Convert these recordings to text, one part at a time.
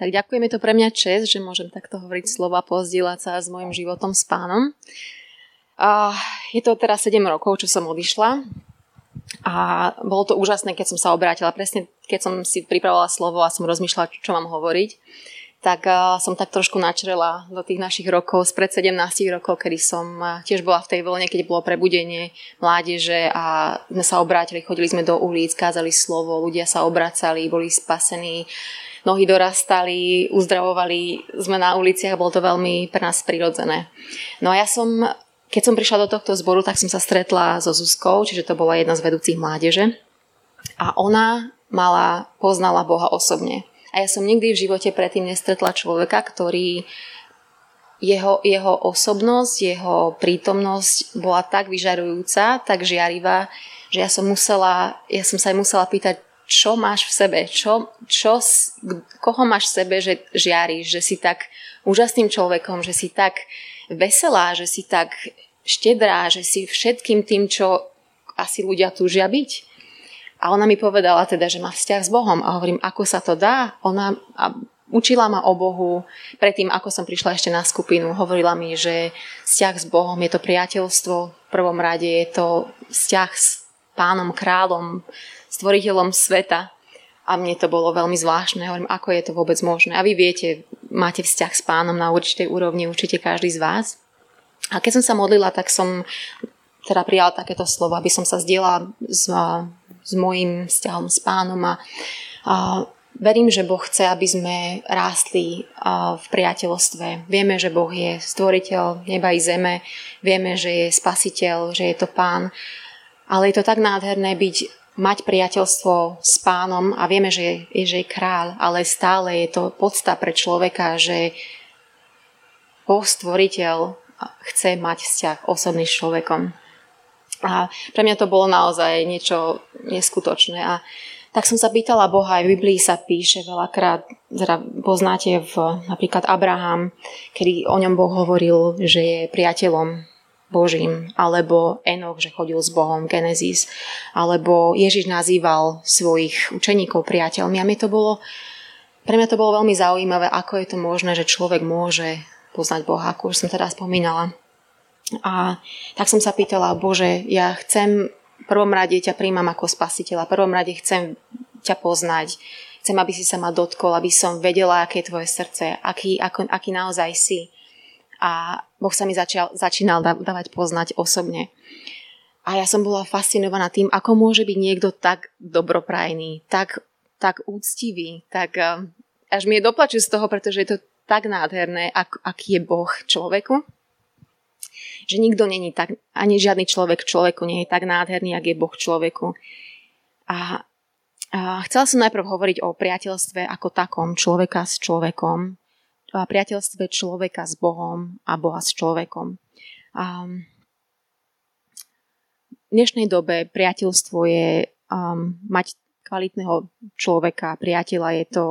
Tak ďakujem, je to pre mňa čest, že môžem takto hovoriť slova, pozdieľať sa s mojim životom s pánom. A je to teraz 7 rokov, čo som odišla. A bolo to úžasné, keď som sa obrátila. Presne keď som si pripravovala slovo a som rozmýšľala, čo mám hovoriť, tak som tak trošku načrela do tých našich rokov, spred 17 rokov, kedy som tiež bola v tej vlne, keď bolo prebudenie mládeže a sme sa obrátili, chodili sme do ulic, kázali slovo, ľudia sa obracali, boli spasení nohy dorastali, uzdravovali sme na uliciach, bolo to veľmi pre nás prirodzené. No a ja som, keď som prišla do tohto zboru, tak som sa stretla so Zuzkou, čiže to bola jedna z vedúcich mládeže. A ona mala, poznala Boha osobne. A ja som nikdy v živote predtým nestretla človeka, ktorý jeho, jeho osobnosť, jeho prítomnosť bola tak vyžarujúca, tak žiarivá, že ja som musela, ja som sa aj musela pýtať, čo máš v sebe, čo, čo, koho máš v sebe, že žiariš, že si tak úžasným človekom, že si tak veselá, že si tak štedrá, že si všetkým tým, čo asi ľudia túžia byť. A ona mi povedala teda, že má vzťah s Bohom. A hovorím, ako sa to dá? Ona a učila ma o Bohu. Predtým, ako som prišla ešte na skupinu, hovorila mi, že vzťah s Bohom je to priateľstvo. V prvom rade je to vzťah s pánom, kráľom, stvoriteľom sveta. A mne to bolo veľmi zvláštne. Hovorím, ako je to vôbec možné. A vy viete, máte vzťah s pánom na určitej úrovni, určite každý z vás. A keď som sa modlila, tak som teda prijala takéto slovo, aby som sa zdieľala s, s mojim vzťahom s pánom a, a verím, že Boh chce, aby sme rástli v priateľstve. Vieme, že Boh je stvoriteľ neba i zeme, vieme, že je spasiteľ, že je to pán, ale je to tak nádherné byť mať priateľstvo s pánom a vieme, že je, že je kráľ, ale stále je to podsta pre človeka, že Boh stvoriteľ chce mať vzťah osobný s človekom. A pre mňa to bolo naozaj niečo neskutočné. A tak som sa pýtala Boha, aj v Biblii sa píše veľakrát, teda poznáte v, napríklad Abraham, kedy o ňom Boh hovoril, že je priateľom Božím, alebo Enoch, že chodil s Bohom, Genesis, alebo Ježiš nazýval svojich učeníkov priateľmi. A mi to bolo, pre mňa to bolo veľmi zaujímavé, ako je to možné, že človek môže poznať Boha, ako už som teda spomínala. A tak som sa pýtala, Bože, ja chcem, v prvom rade ťa príjmam ako spasiteľa, v prvom rade chcem ťa poznať, chcem, aby si sa ma dotkol, aby som vedela, aké je tvoje srdce, aký, ako, aký naozaj si a Boh sa mi začal, začínal dávať poznať osobne. A ja som bola fascinovaná tým, ako môže byť niekto tak dobroprajný, tak, tak úctivý, tak eh, až mi je doplaču z toho, pretože je to tak nádherné, ak, aký je Boh človeku. Že nikto není tak, ani žiadny človek človeku nie je tak nádherný, ak je Boh človeku. A, a chcela som najprv hovoriť o priateľstve ako takom, človeka s človekom, priateľstve človeka s Bohom a Boha s človekom. A v dnešnej dobe priateľstvo je um, mať kvalitného človeka, priateľa je to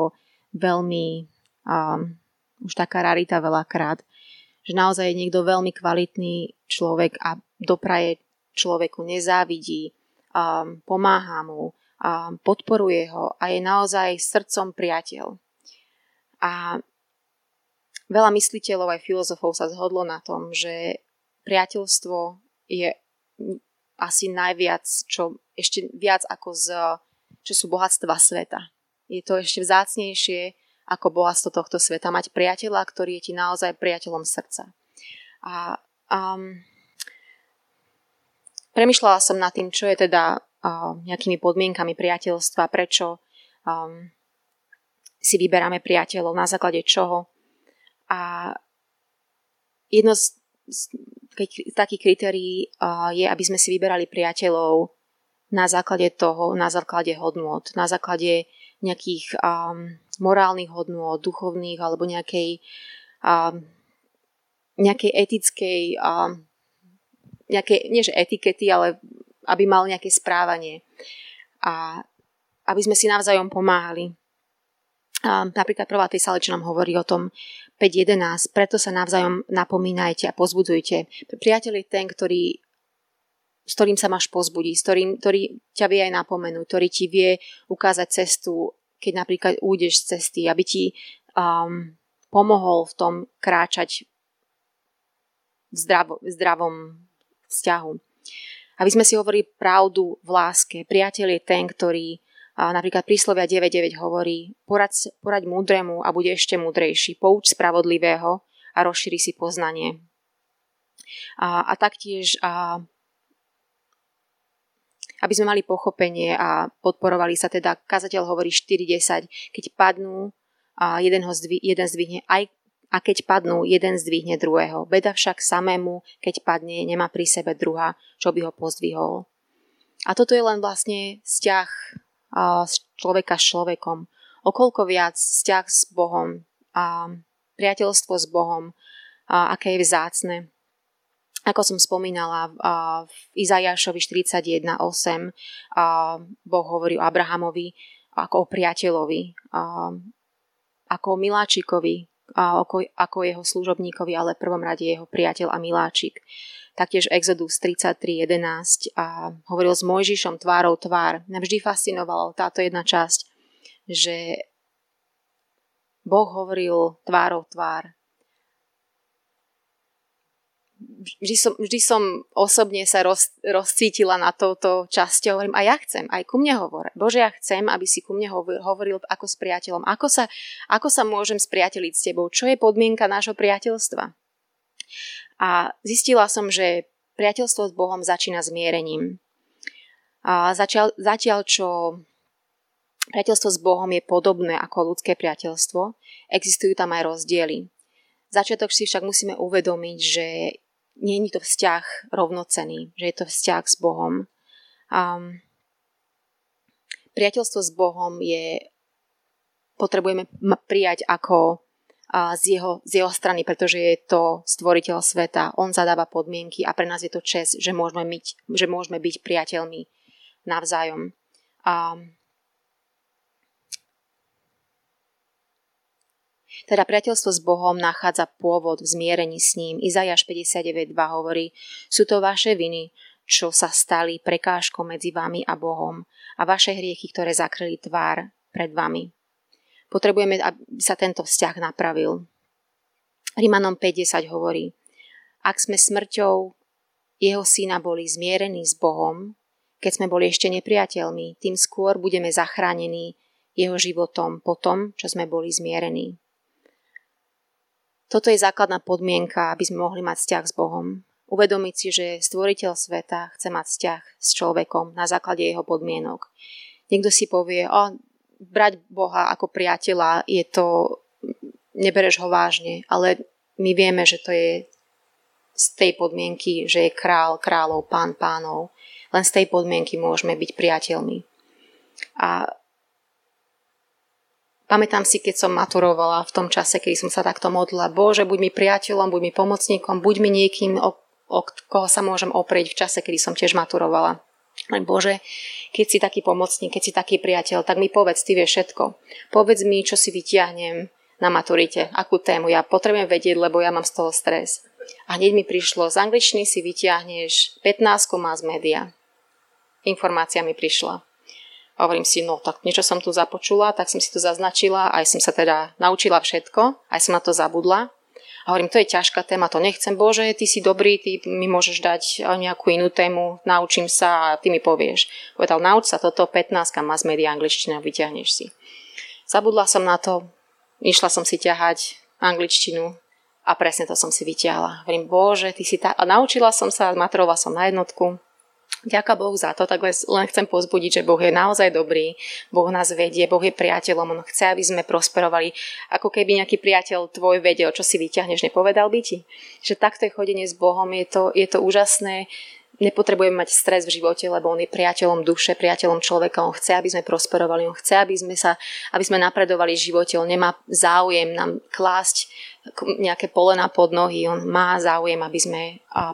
veľmi um, už taká rarita veľakrát, že naozaj je niekto veľmi kvalitný človek a dopraje človeku, nezávidí, um, pomáha mu, um, podporuje ho a je naozaj srdcom priateľ. A Veľa mysliteľov aj filozofov sa zhodlo na tom, že priateľstvo je asi najviac, čo ešte viac ako z, čo sú bohatstva sveta. Je to ešte vzácnejšie ako bohatstvo tohto sveta. Mať priateľa, ktorý je ti naozaj priateľom srdca. A um, premyšľala som nad tým, čo je teda uh, nejakými podmienkami priateľstva, prečo um, si vyberáme priateľov, na základe čoho. A jedno z, z, takých kritérií uh, je, aby sme si vyberali priateľov na základe toho, na základe hodnôt, na základe nejakých um, morálnych hodnôt, duchovných alebo nejakej, um, nejakej etickej, um, nejakej, nie že etikety, ale aby mal nejaké správanie. A aby sme si navzájom pomáhali. Um, napríklad prvá tej sále, čo nám hovorí o tom 5.11, preto sa navzájom napomínajte a pozbudzujte. Priateľ je ten, ktorý s ktorým sa máš pozbudiť, s ktorým, ktorý ťa vie aj napomenúť, ktorý ti vie ukázať cestu, keď napríklad újdeš z cesty, aby ti um, pomohol v tom kráčať v, zdravo, v zdravom vzťahu. Aby sme si hovorili pravdu v láske. Priateľ je ten, ktorý napríklad príslovia 9.9 hovorí poraď, poraď múdremu a bude ešte múdrejší, pouč spravodlivého a rozšíri si poznanie. A, a taktiež a, aby sme mali pochopenie a podporovali sa teda, kazateľ hovorí 4.10, keď padnú, a jeden, ho zdvi, jeden zdvihne aj a keď padnú, jeden zdvihne druhého. Beda však samému, keď padne, nemá pri sebe druha, čo by ho pozdvihol. A toto je len vlastne vzťah človeka s človekom. Okolko viac vzťah s Bohom a priateľstvo s Bohom, a aké je vzácne. Ako som spomínala, v Izajašovi 41.8 Boh hovorí o Abrahamovi ako o priateľovi, ako o miláčikovi, ako, ako jeho služobníkovi, ale v prvom rade jeho priateľ a miláčik taktiež Exodus 33.11 a hovoril s Mojžišom tvárou tvár. Mňa vždy fascinovalo táto jedna časť, že Boh hovoril tvárou tvár. Vždy som, vždy som osobne sa roz, rozcítila na touto časťou. Hovorím, a ja chcem, aj ku mne hovor. Bože, ja chcem, aby si ku mne hovoril ako s priateľom. Ako sa, ako sa môžem spriateliť s tebou? Čo je podmienka nášho priateľstva? A zistila som, že priateľstvo s Bohom začína zmierením. A zatiaľ, zatiaľ čo priateľstvo s Bohom je podobné ako ľudské priateľstvo, existujú tam aj rozdiely. Začiatok si však musíme uvedomiť, že nie je to vzťah rovnocený, že je to vzťah s Bohom. Um, priateľstvo s Bohom je potrebujeme prijať ako z jeho, z jeho strany, pretože je to stvoriteľ sveta. On zadáva podmienky a pre nás je to čest, že môžeme, myť, že môžeme byť priateľmi navzájom. A Teda priateľstvo s Bohom nachádza pôvod v zmierení s ním. Izajaš 59.2 hovorí, sú to vaše viny, čo sa stali prekážkou medzi vami a Bohom a vaše hriechy, ktoré zakryli tvár pred vami. Potrebujeme, aby sa tento vzťah napravil. Rimanom 50 hovorí, ak sme smrťou jeho syna boli zmierení s Bohom, keď sme boli ešte nepriateľmi, tým skôr budeme zachránení jeho životom po tom, čo sme boli zmierení. Toto je základná podmienka, aby sme mohli mať vzťah s Bohom. Uvedomiť si, že stvoriteľ sveta chce mať vzťah s človekom na základe jeho podmienok. Niekto si povie, o, brať Boha ako priateľa je to, nebereš ho vážne, ale my vieme, že to je z tej podmienky, že je král, kráľov, pán, pánov. Len z tej podmienky môžeme byť priateľmi. A pamätám si, keď som maturovala v tom čase, keď som sa takto modlila, Bože, buď mi priateľom, buď mi pomocníkom, buď mi niekým, o, o koho sa môžem oprieť v čase, kedy som tiež maturovala. Bože, keď si taký pomocník, keď si taký priateľ, tak mi povedz, ty vieš všetko. Povedz mi, čo si vyťahnem na maturite, akú tému. Ja potrebujem vedieť, lebo ja mám z toho stres. A hneď mi prišlo, z angličtiny si vyťahneš 15 mass media. Informácia mi prišla. A hovorím si, no tak niečo som tu započula, tak som si to zaznačila, aj som sa teda naučila všetko, aj som na to zabudla. A hovorím, to je ťažká téma, to nechcem. Bože, ty si dobrý, ty mi môžeš dať nejakú inú tému, naučím sa a ty mi povieš. Povedal, nauč sa toto, 15 mass media angličtina, vyťahneš si. Zabudla som na to, išla som si ťahať angličtinu a presne to som si vyťahla. Hovorím, Bože, ty si tá... A naučila som sa, maturovala som na jednotku, Ďaká Bohu za to, tak len chcem pozbudiť, že Boh je naozaj dobrý, Boh nás vedie, Boh je priateľom, On chce, aby sme prosperovali. Ako keby nejaký priateľ tvoj vedel, čo si vyťahneš, nepovedal by ti. Že takto je chodenie s Bohom, je to, je to úžasné, nepotrebujeme mať stres v živote, lebo on je priateľom duše, priateľom človeka, on chce, aby sme prosperovali, on chce, aby sme, sa, aby sme napredovali v živote, on nemá záujem nám klásť nejaké polena pod nohy, on má záujem, aby sme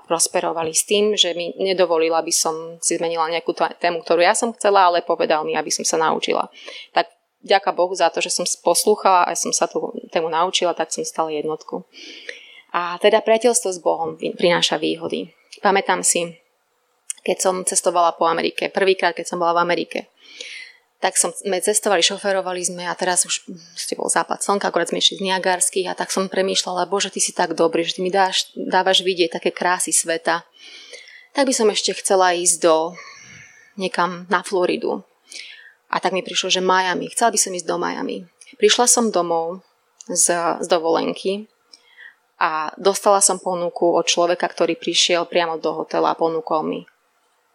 prosperovali s tým, že mi nedovolil, aby som si zmenila nejakú tému, ktorú ja som chcela, ale povedal mi, aby som sa naučila. Tak ďaká Bohu za to, že som poslúchala a som sa tú tému naučila, tak som stala jednotku. A teda priateľstvo s Bohom prináša výhody. Pamätám si, keď som cestovala po Amerike. Prvýkrát, keď som bola v Amerike. tak som, sme cestovali, šoferovali sme a teraz už ste bol západ slnka, akorát sme išli z Niagarských a tak som premýšľala, bože, ty si tak dobrý, že ty mi dáš, dávaš vidieť také krásy sveta. Tak by som ešte chcela ísť do niekam na Floridu. A tak mi prišlo, že Miami. Chcela by som ísť do Miami. Prišla som domov z, z dovolenky a dostala som ponuku od človeka, ktorý prišiel priamo do hotela a ponúkol mi.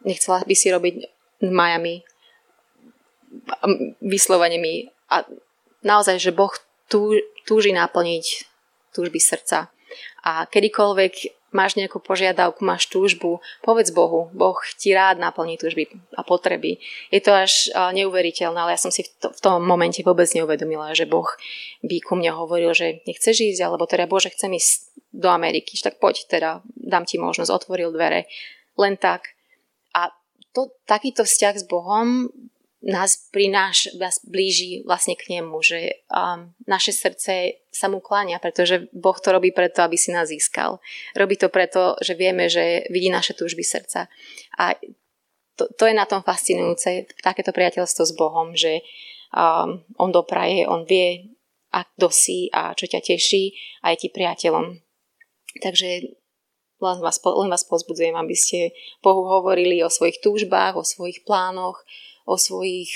Nechcela by si robiť v Miami vyslovene mi a naozaj, že Boh tú, túži naplniť túžby srdca. A kedykoľvek máš nejakú požiadavku, máš túžbu, povedz Bohu, Boh ti rád naplní túžby a potreby. Je to až neuveriteľné, ale ja som si v, to, v tom momente vôbec neuvedomila, že Boh by ku mne hovoril, že nechceš ísť, alebo teda Bože, chcem ísť do Ameriky, tak poď, teda dám ti možnosť, otvoril dvere, len tak. To, takýto vzťah s Bohom nás prináš, nás blíži vlastne k nemu, že um, naše srdce sa mu kláňa, pretože Boh to robí preto, aby si nás získal. Robí to preto, že vieme, že vidí naše túžby srdca. A to, to je na tom fascinujúce, takéto priateľstvo s Bohom, že um, on dopraje, on vie, a kto a čo ťa teší a je ti priateľom. Takže len vás, len vás pozbudzujem, aby ste Bohu hovorili o svojich túžbách, o svojich plánoch, o svojich,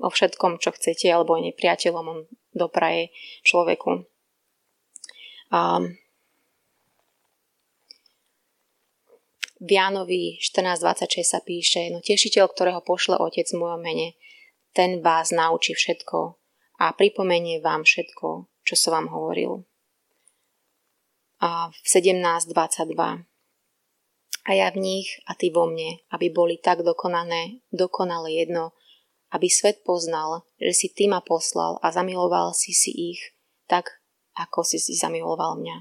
o všetkom, čo chcete, alebo aj nepriateľom on dopraje človeku. A v Jánovi 14.26 sa píše, no tešiteľ, ktorého pošle Otec v mojom mene, ten vás naučí všetko a pripomenie vám všetko, čo som vám hovoril. V 17.22 a ja v nich a ty vo mne, aby boli tak dokonané, dokonale jedno, aby svet poznal, že si ty ma poslal a zamiloval si si ich tak, ako si si zamiloval mňa.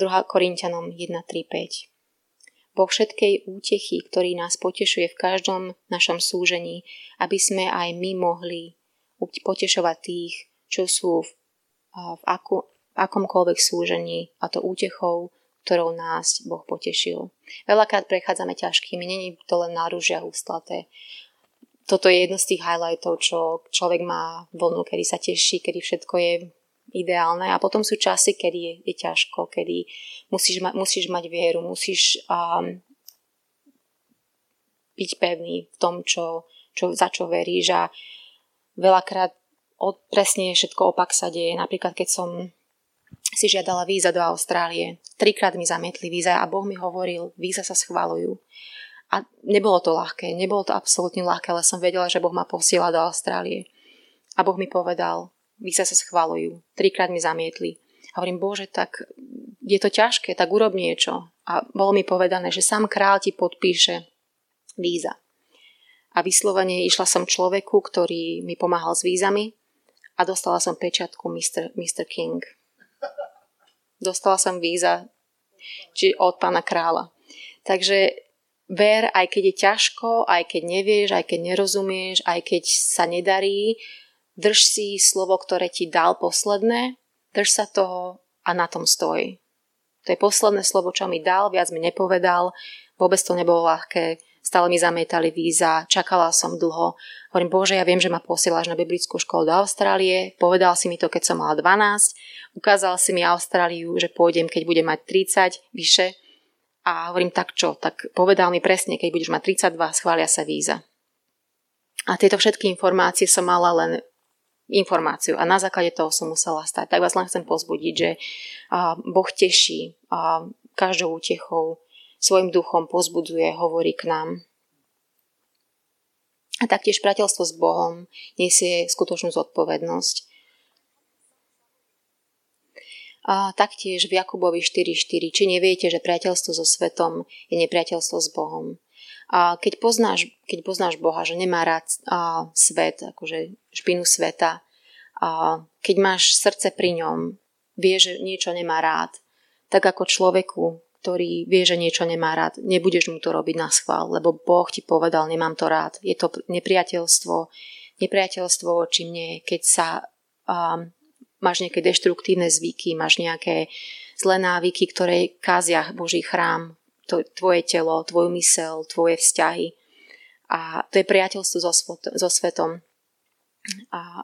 2. Korintianom 1.3.5 Boh všetkej útechy, ktorý nás potešuje v každom našom súžení, aby sme aj my mohli potešovať tých, čo sú v, v, ako, v akomkoľvek súžení, a to útechou, ktorou nás Boh potešil. Veľakrát prechádzame ťažkými, není to len náružia ústlaté. Toto je jedno z tých highlightov, čo človek má vlnu, kedy sa teší, kedy všetko je ideálne a potom sú časy, kedy je, je ťažko, kedy musíš, ma, musíš mať vieru, musíš um, byť pevný v tom, čo, čo, za čo veríš a veľakrát od, presne všetko opak sa deje. Napríklad, keď som si žiadala víza do Austrálie. Trikrát mi zamietli víza a Boh mi hovoril, víza sa schvalujú. A nebolo to ľahké, nebolo to absolútne ľahké, ale som vedela, že Boh ma posiela do Austrálie. A Boh mi povedal, víza sa schvalujú. Trikrát mi zamietli. A hovorím, Bože, tak je to ťažké, tak urob niečo. A bolo mi povedané, že sám král ti podpíše víza. A vyslovene išla som človeku, ktorý mi pomáhal s vízami a dostala som pečiatku Mr. Mr. King dostala som víza či od pána kráľa. Takže ver, aj keď je ťažko, aj keď nevieš, aj keď nerozumieš, aj keď sa nedarí, drž si slovo, ktoré ti dal posledné, drž sa toho a na tom stoj. To je posledné slovo, čo mi dal, viac mi nepovedal, vôbec to nebolo ľahké, stále mi zamietali víza, čakala som dlho. Hovorím, Bože, ja viem, že ma posielaš na biblickú školu do Austrálie, povedal si mi to, keď som mala 12, ukázal si mi Austráliu, že pôjdem, keď budem mať 30 vyše. A hovorím, tak čo? Tak povedal mi presne, keď budeš mať 32, schvália sa víza. A tieto všetky informácie som mala len informáciu a na základe toho som musela stať. Tak vás len chcem pozbudiť, že Boh teší každou útechou, svojim duchom pozbudzuje, hovorí k nám. A taktiež priateľstvo s Bohom nesie skutočnú zodpovednosť. A taktiež v Jakubovi 4.4, či neviete, že priateľstvo so svetom je nepriateľstvo s Bohom. A keď poznáš, keď poznáš Boha, že nemá rád a, svet, akože špinu sveta, a keď máš srdce pri ňom, vie, že niečo nemá rád, tak ako človeku ktorý vie, že niečo nemá rád, nebudeš mu to robiť na schvál, lebo Boh ti povedal, nemám to rád. Je to nepriateľstvo, nepriateľstvo voči mne, keď sa um, máš nejaké deštruktívne zvyky, máš nejaké zlé návyky, ktoré kázia Boží chrám, to, tvoje telo, tvoju mysel, tvoje vzťahy. A to je priateľstvo so, so svetom. A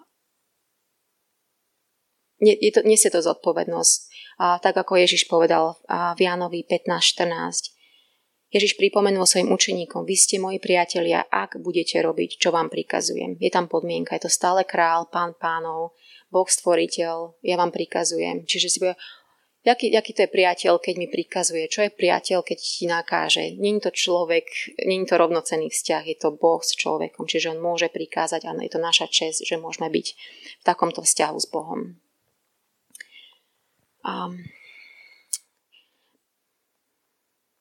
je to, nesie to zodpovednosť. A tak ako Ježiš povedal v Jánovi 15.14. Ježiš pripomenul svojim učeníkom, vy ste moji priatelia, ak budete robiť, čo vám prikazujem. Je tam podmienka, je to stále král, pán pánov, Boh stvoriteľ, ja vám prikazujem. Čiže si bude, jaký, jaký to je priateľ, keď mi prikazuje, čo je priateľ, keď ti nakáže. Není to človek, není to rovnocený vzťah, je to Boh s človekom, čiže on môže prikázať a je to naša čest, že môžeme byť v takomto vzťahu s Bohom. Um,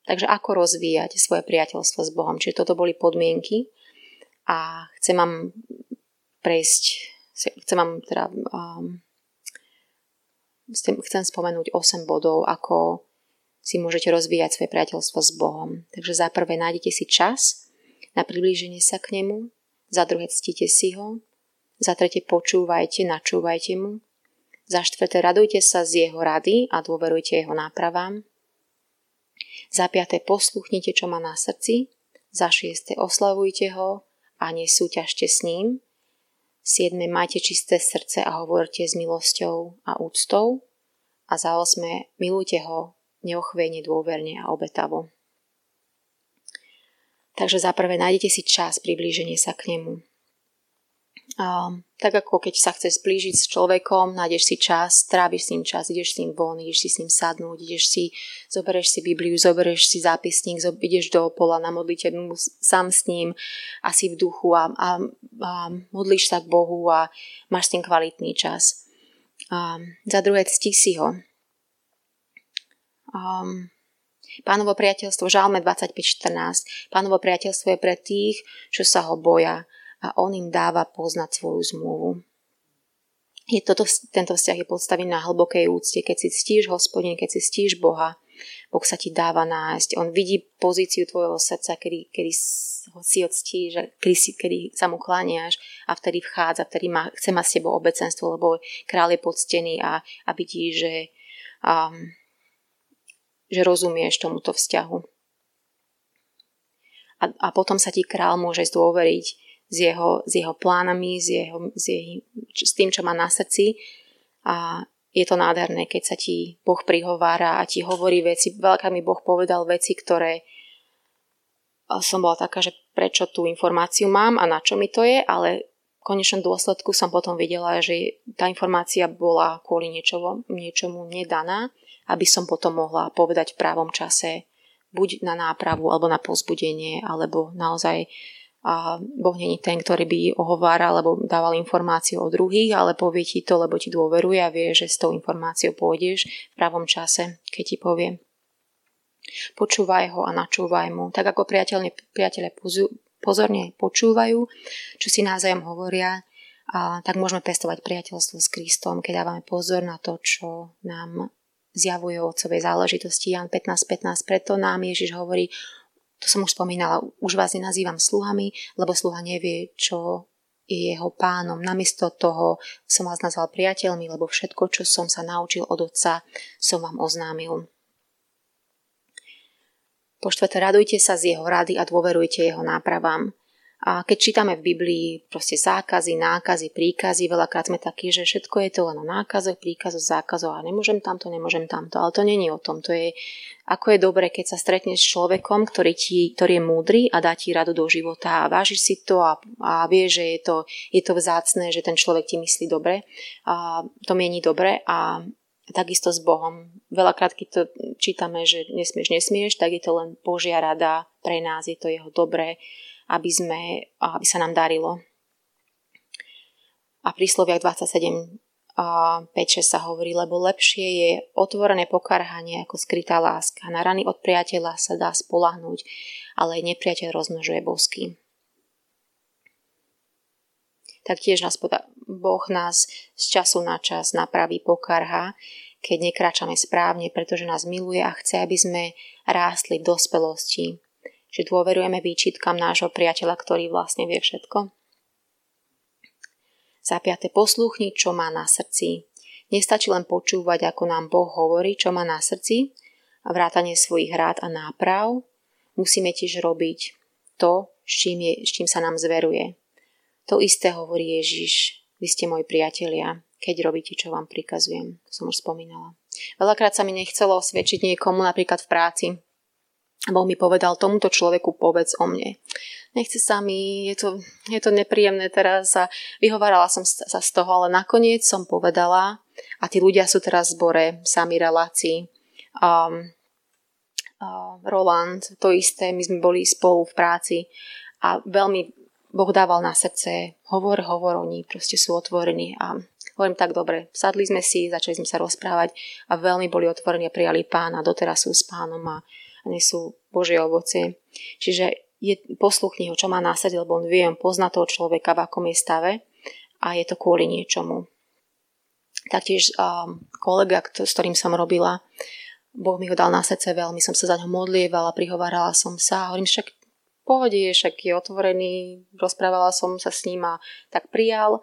Takže ako rozvíjať svoje priateľstvo s Bohom. Čiže toto boli podmienky a chcem vám prejsť, chcem vám teda um, chcem spomenúť 8 bodov, ako si môžete rozvíjať svoje priateľstvo s Bohom. Takže za prvé nájdete si čas na priblíženie sa k nemu, za druhé ctite si ho, za tretie počúvajte, načúvajte mu, za štvrté radujte sa z jeho rady a dôverujte jeho nápravám, za piaté posluchnite, čo má na srdci. Za šieste oslavujte ho a nesúťažte s ním. Siedme majte čisté srdce a hovorte s milosťou a úctou. A za osme milujte ho neochvejne, dôverne a obetavo. Takže za prvé nájdete si čas priblíženie sa k nemu. A, tak ako keď sa chceš zblížiť s človekom, nájdeš si čas, tráviš s ním čas, ideš s ním von, ideš si s ním sadnúť, ideš si, zoberieš si Bibliu, zoberieš si zápisník, ideš do pola na modlitebnú sám s ním a si v duchu a, a, a modlíš sa k Bohu a máš s ním kvalitný čas. A, za druhé, cti si ho. Um, Pánovo priateľstvo, Žalme 25.14. Pánovo priateľstvo je pre tých, čo sa ho boja a on im dáva poznať svoju zmluvu. Je toto, tento vzťah je podstavený na hlbokej úcte. Keď si ctíš hospodin, keď si ctíš Boha, Boh sa ti dáva nájsť. On vidí pozíciu tvojho srdca, kedy, kedy ho si odstíš, kedy, si, kedy sa mu kláňaš a vtedy vchádza, vtedy má, chce mať s tebou obecenstvo, lebo král je poctený a, a vidí, že, um, že rozumieš tomuto vzťahu. A, a potom sa ti král môže zdôveriť s jeho, s jeho plánami, s, jeho, s, jeho, s tým, čo má na srdci. A je to nádherné, keď sa ti Boh prihovára a ti hovorí veci. Veľká mi Boh povedal veci, ktoré som bola taká, že prečo tú informáciu mám a na čo mi to je, ale v konečnom dôsledku som potom videla, že tá informácia bola kvôli niečomu, niečomu nedaná, aby som potom mohla povedať v právom čase buď na nápravu, alebo na pozbudenie, alebo naozaj a Boh není ten, ktorý by ohováral alebo dával informáciu o druhých, ale povie ti to, lebo ti dôveruje a vie, že s tou informáciou pôjdeš v pravom čase, keď ti povie. Počúvaj ho a načúvaj mu. Tak ako priateľne, priateľe pozorne počúvajú, čo si názajom hovoria, a tak môžeme pestovať priateľstvo s Kristom, keď dávame pozor na to, čo nám zjavuje o otcovej záležitosti. Jan 15.15. 15. Preto nám Ježiš hovorí, to som už spomínala, už vás nenazývam sluhami, lebo sluha nevie, čo je jeho pánom. Namiesto toho som vás nazval priateľmi, lebo všetko, čo som sa naučil od otca, som vám oznámil. Po štvrté, radujte sa z jeho rady a dôverujte jeho nápravám. A keď čítame v Biblii proste zákazy, nákazy, príkazy, veľakrát sme takí, že všetko je to len o nákazoch, príkazoch, zákazoch a nemôžem tamto, nemôžem tamto. Ale to není o tom. To je, ako je dobre, keď sa stretneš s človekom, ktorý, ti, ktorý je múdry a dá ti radu do života a vážiš si to a, a vie, že je to, je to vzácne, že ten človek ti myslí dobre. A to mieni dobre a takisto s Bohom. Veľakrát, keď to čítame, že nesmieš, nesmieš, tak je to len Božia rada pre nás, je to jeho dobré aby, sme, aby sa nám darilo. A pri sloviach 27 5-6 sa hovorí, lebo lepšie je otvorené pokarhanie ako skrytá láska. Na rany od priateľa sa dá spolahnúť, ale nepriateľ rozmnožuje bosky. Taktiež nás Boh nás z času na čas napraví pokarha, keď nekráčame správne, pretože nás miluje a chce, aby sme rástli v dospelosti že dôverujeme výčitkam nášho priateľa, ktorý vlastne vie všetko? Za piate, poslúchni, čo má na srdci. Nestačí len počúvať, ako nám Boh hovorí, čo má na srdci, a vrátanie svojich rád a náprav. Musíme tiež robiť to, s čím, je, s čím sa nám zveruje. To isté hovorí Ježiš, vy ste moji priatelia, keď robíte, čo vám prikazujem. Som už spomínala. Veľakrát sa mi nechcelo osvedčiť niekomu napríklad v práci. Boh mi povedal, tomuto človeku povedz o mne. Nechce sa mi, je to, je to nepríjemné teraz a vyhovárala som sa z toho, ale nakoniec som povedala a tí ľudia sú teraz v zbore, sami relácii. Um, uh, Roland, to isté, my sme boli spolu v práci a veľmi Boh dával na srdce, hovor, hovor, oni proste sú otvorení a Hovorím tak dobre, sadli sme si, začali sme sa rozprávať a veľmi boli otvorení a prijali pána, doteraz sú s pánom a, a nesú Božie ovocie. Čiže je, posluchni ho, čo má násadiť, lebo on vie, on pozná toho človeka, v akom je stave a je to kvôli niečomu. Taktiež um, kolega, s ktorým som robila, Boh mi ho dal na srdce veľmi, som sa za ňo modlievala, prihovárala som sa, hovorím však pohode, však je otvorený, rozprávala som sa s ním a tak prijal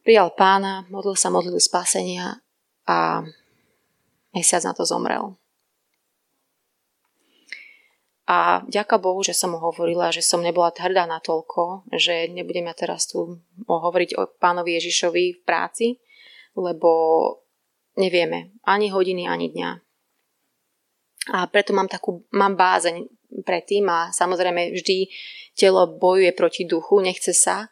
Prijal pána, modlil sa modlil spasenia a mesiac na to zomrel. A ďaká Bohu, že som mu hovorila, že som nebola hrdá na toľko, že nebudem ja teraz tu hovoriť o pánovi Ježišovi v práci, lebo nevieme ani hodiny, ani dňa. A preto mám takú, mám bázeň predtým a samozrejme vždy telo bojuje proti duchu, nechce sa,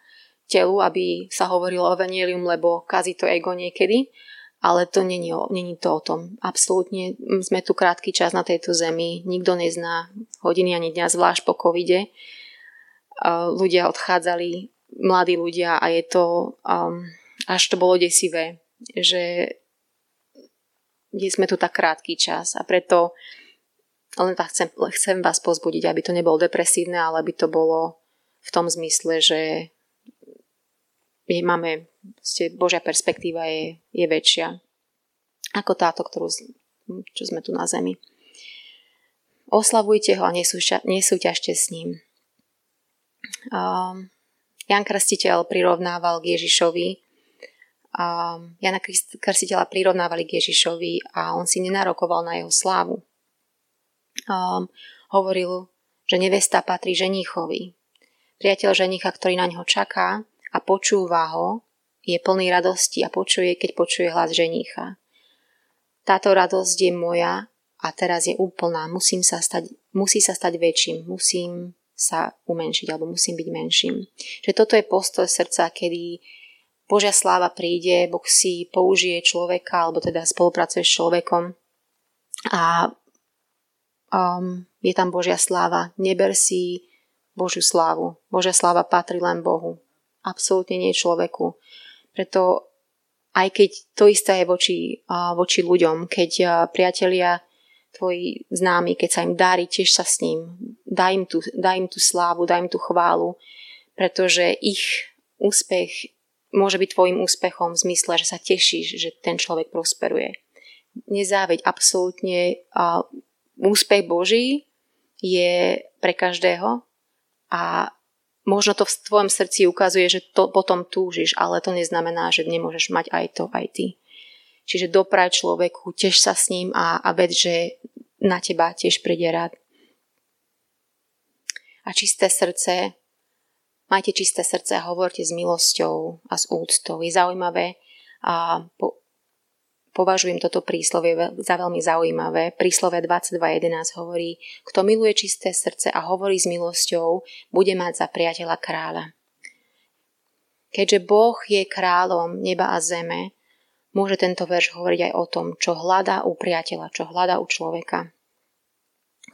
telu, aby sa hovorilo o venelium, lebo kazí to ego niekedy, ale to není, není to o tom. Absolútne sme tu krátky čas na tejto zemi, nikto nezná hodiny ani dňa, zvlášť po covide. Ľudia odchádzali, mladí ľudia a je to, um, až to bolo desivé, že sme tu tak krátky čas a preto len tak chcem, chcem vás pozbudiť, aby to nebolo depresívne, ale aby to bolo v tom zmysle, že je, máme, ste, Božia perspektíva je, je väčšia ako táto, ktorú, čo sme tu na zemi. Oslavujte ho a nesúťažte s ním. Um, Jan Krstiteľ prirovnával k Ježišovi. Um, Jana Krstiteľa prirovnávali k Ježišovi a on si nenarokoval na jeho slávu. Um, hovoril, že nevesta patrí ženíchovi. Priateľ ženicha, ktorý na neho čaká, a počúva ho, je plný radosti a počuje, keď počuje hlas ženícha. Táto radosť je moja a teraz je úplná. Musím sa stať, musí sa stať väčším, musím sa umenšiť alebo musím byť menším. Že toto je postoj srdca, kedy Božia sláva príde, Boh si použije človeka alebo teda spolupracuje s človekom a um, je tam Božia sláva. Neber si Božiu slávu. Božia sláva patrí len Bohu absolútne nie človeku. Preto aj keď to isté je voči, voči ľuďom, keď priatelia tvoji známi, keď sa im darí, tiež sa s ním. Daj im tú, daj im tú slávu, daj im tú chválu, pretože ich úspech môže byť tvojim úspechom v zmysle, že sa tešíš, že ten človek prosperuje. Nezáveď absolútne. Úspech Boží je pre každého a možno to v tvojom srdci ukazuje, že to potom túžiš, ale to neznamená, že nemôžeš mať aj to, aj ty. Čiže dopraj človeku, tiež sa s ním a, a ved, že na teba tiež príde rád. A čisté srdce, majte čisté srdce a hovorte s milosťou a s úctou. Je zaujímavé a po, Považujem toto príslovie za veľmi zaujímavé. Príslove 22.11 hovorí, kto miluje čisté srdce a hovorí s milosťou, bude mať za priateľa kráľa. Keďže Boh je kráľom neba a zeme, môže tento verš hovoriť aj o tom, čo hľadá u priateľa, čo hľadá u človeka.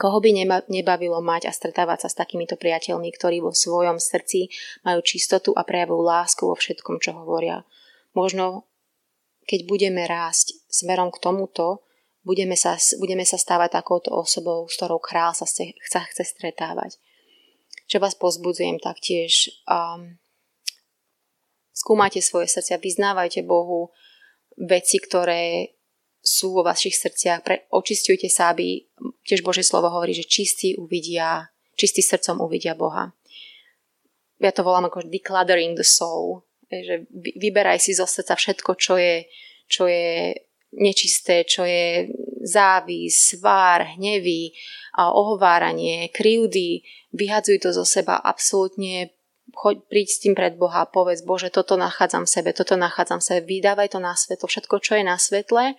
Koho by nebavilo mať a stretávať sa s takýmito priateľmi, ktorí vo svojom srdci majú čistotu a prejavujú lásku vo všetkom, čo hovoria. Možno keď budeme rásť smerom k tomuto, budeme sa, budeme sa stávať takouto osobou, s ktorou král sa chce, chce stretávať. Čo vás pozbudzujem taktiež, um, skúmajte svoje srdcia, vyznávajte Bohu veci, ktoré sú vo vašich srdciach, pre, očistujte sa, aby tiež Božie slovo hovorí, že čistí uvidia, čistí srdcom uvidia Boha. Ja to volám ako decluttering the soul, že vyberaj si zo srdca všetko, čo je, čo je nečisté, čo je závis, svár, hnevy, ohováranie, krivdy, vyhadzuj to zo seba absolútne. Choď, príď s tým pred Boha a povedz, Bože, toto nachádzam v sebe, toto nachádzam v sebe, vydávaj to na svetlo. Všetko, čo je na svetle,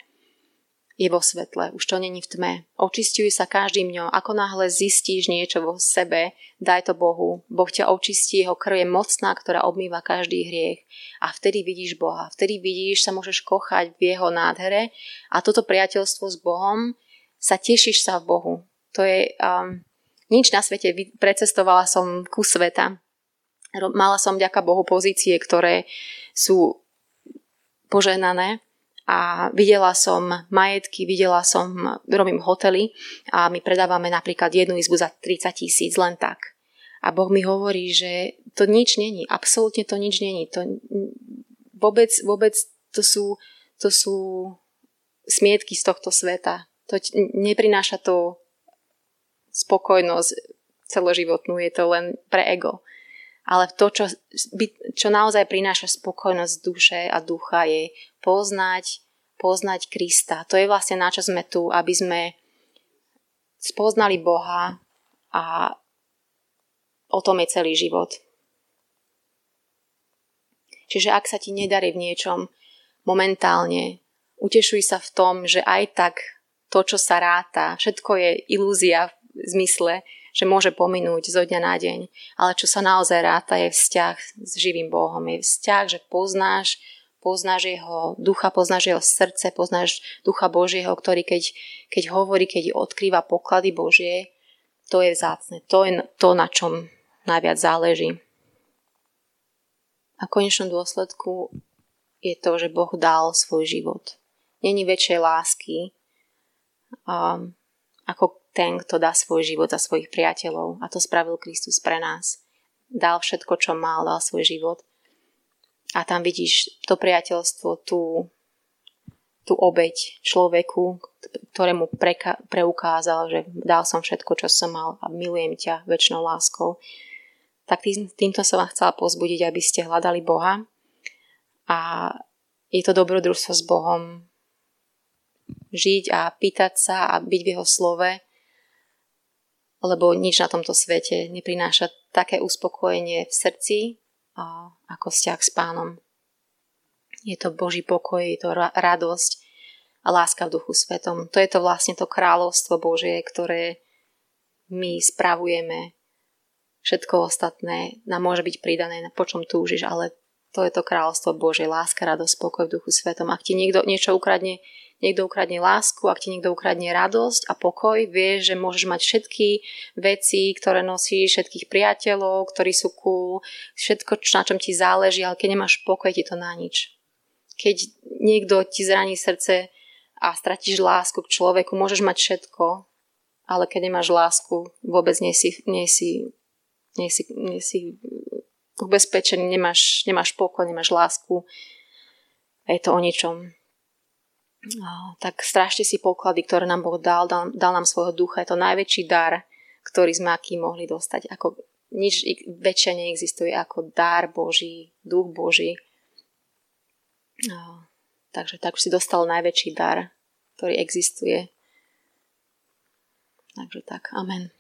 je vo svetle, už to není v tme. Očistuj sa každým dňom. Ako náhle zistíš niečo vo sebe, daj to Bohu. Boh ťa očistí, jeho krv je mocná, ktorá obmýva každý hriech. A vtedy vidíš Boha. Vtedy vidíš, sa môžeš kochať v jeho nádhere. A toto priateľstvo s Bohom, sa tešíš sa v Bohu. To je... Um, nič na svete. Precestovala som ku sveta. Mala som ďaká Bohu pozície, ktoré sú poženané a videla som majetky, videla som, robím hotely a my predávame napríklad jednu izbu za 30 tisíc len tak. A Boh mi hovorí, že to nič není, absolútne to nič není. To vôbec, vôbec to sú, to sú smietky z tohto sveta. To neprináša to spokojnosť celoživotnú, je to len pre ego. Ale to, čo, čo naozaj prináša spokojnosť duše a ducha, je poznať, poznať Krista. To je vlastne na čo sme tu, aby sme spoznali Boha a o tom je celý život. Čiže ak sa ti nedarí v niečom momentálne, utešuj sa v tom, že aj tak to, čo sa ráta, všetko je ilúzia v zmysle, že môže pominúť zo dňa na deň. Ale čo sa naozaj ráta je vzťah s živým Bohom. Je vzťah, že poznáš, poznáš jeho ducha, poznáš jeho srdce, poznáš ducha Božieho, ktorý keď, keď hovorí, keď odkrýva poklady Božie, to je vzácne. To je to, na čom najviac záleží. A v konečnom dôsledku je to, že Boh dal svoj život. Není väčšej lásky um, ako ten, kto dá svoj život za svojich priateľov. A to spravil Kristus pre nás. Dal všetko, čo mal, dal svoj život. A tam vidíš to priateľstvo, tú, tú obeď človeku, ktorému preka- preukázal, že dal som všetko, čo som mal a milujem ťa väčšnou láskou. Tak tým, týmto som vám chcela pozbudiť, aby ste hľadali Boha. A je to dobrodružstvo s Bohom. Žiť a pýtať sa a byť v Jeho slove lebo nič na tomto svete neprináša také uspokojenie v srdci ako vzťah s pánom. Je to Boží pokoj, je to radosť a láska v duchu svetom. To je to vlastne to kráľovstvo Božie, ktoré my spravujeme. Všetko ostatné nám môže byť pridané, po čom túžiš, ale to je to kráľovstvo Božie, láska, radosť, pokoj v duchu svetom. Ak ti niekto niečo ukradne, niekto ukradne lásku, ak ti niekto ukradne radosť a pokoj, vieš, že môžeš mať všetky veci, ktoré nosíš, všetkých priateľov, ktorí sú cool, všetko, na čom ti záleží, ale keď nemáš pokoj, ti to na nič. Keď niekto ti zraní srdce a stratíš lásku k človeku, môžeš mať všetko, ale keď nemáš lásku, vôbec nie si, nie si, nie si, nie si ubezpečený, nemáš, nemáš pokoj, nemáš lásku. A je to o ničom tak strašte si poklady, ktoré nám Boh dal, dal, dal nám svojho ducha. Je to najväčší dar, ktorý sme aký mohli dostať. Ako nič väčšie neexistuje ako dar Boží, duch Boží. No, takže tak už si dostal najväčší dar, ktorý existuje. Takže tak, amen.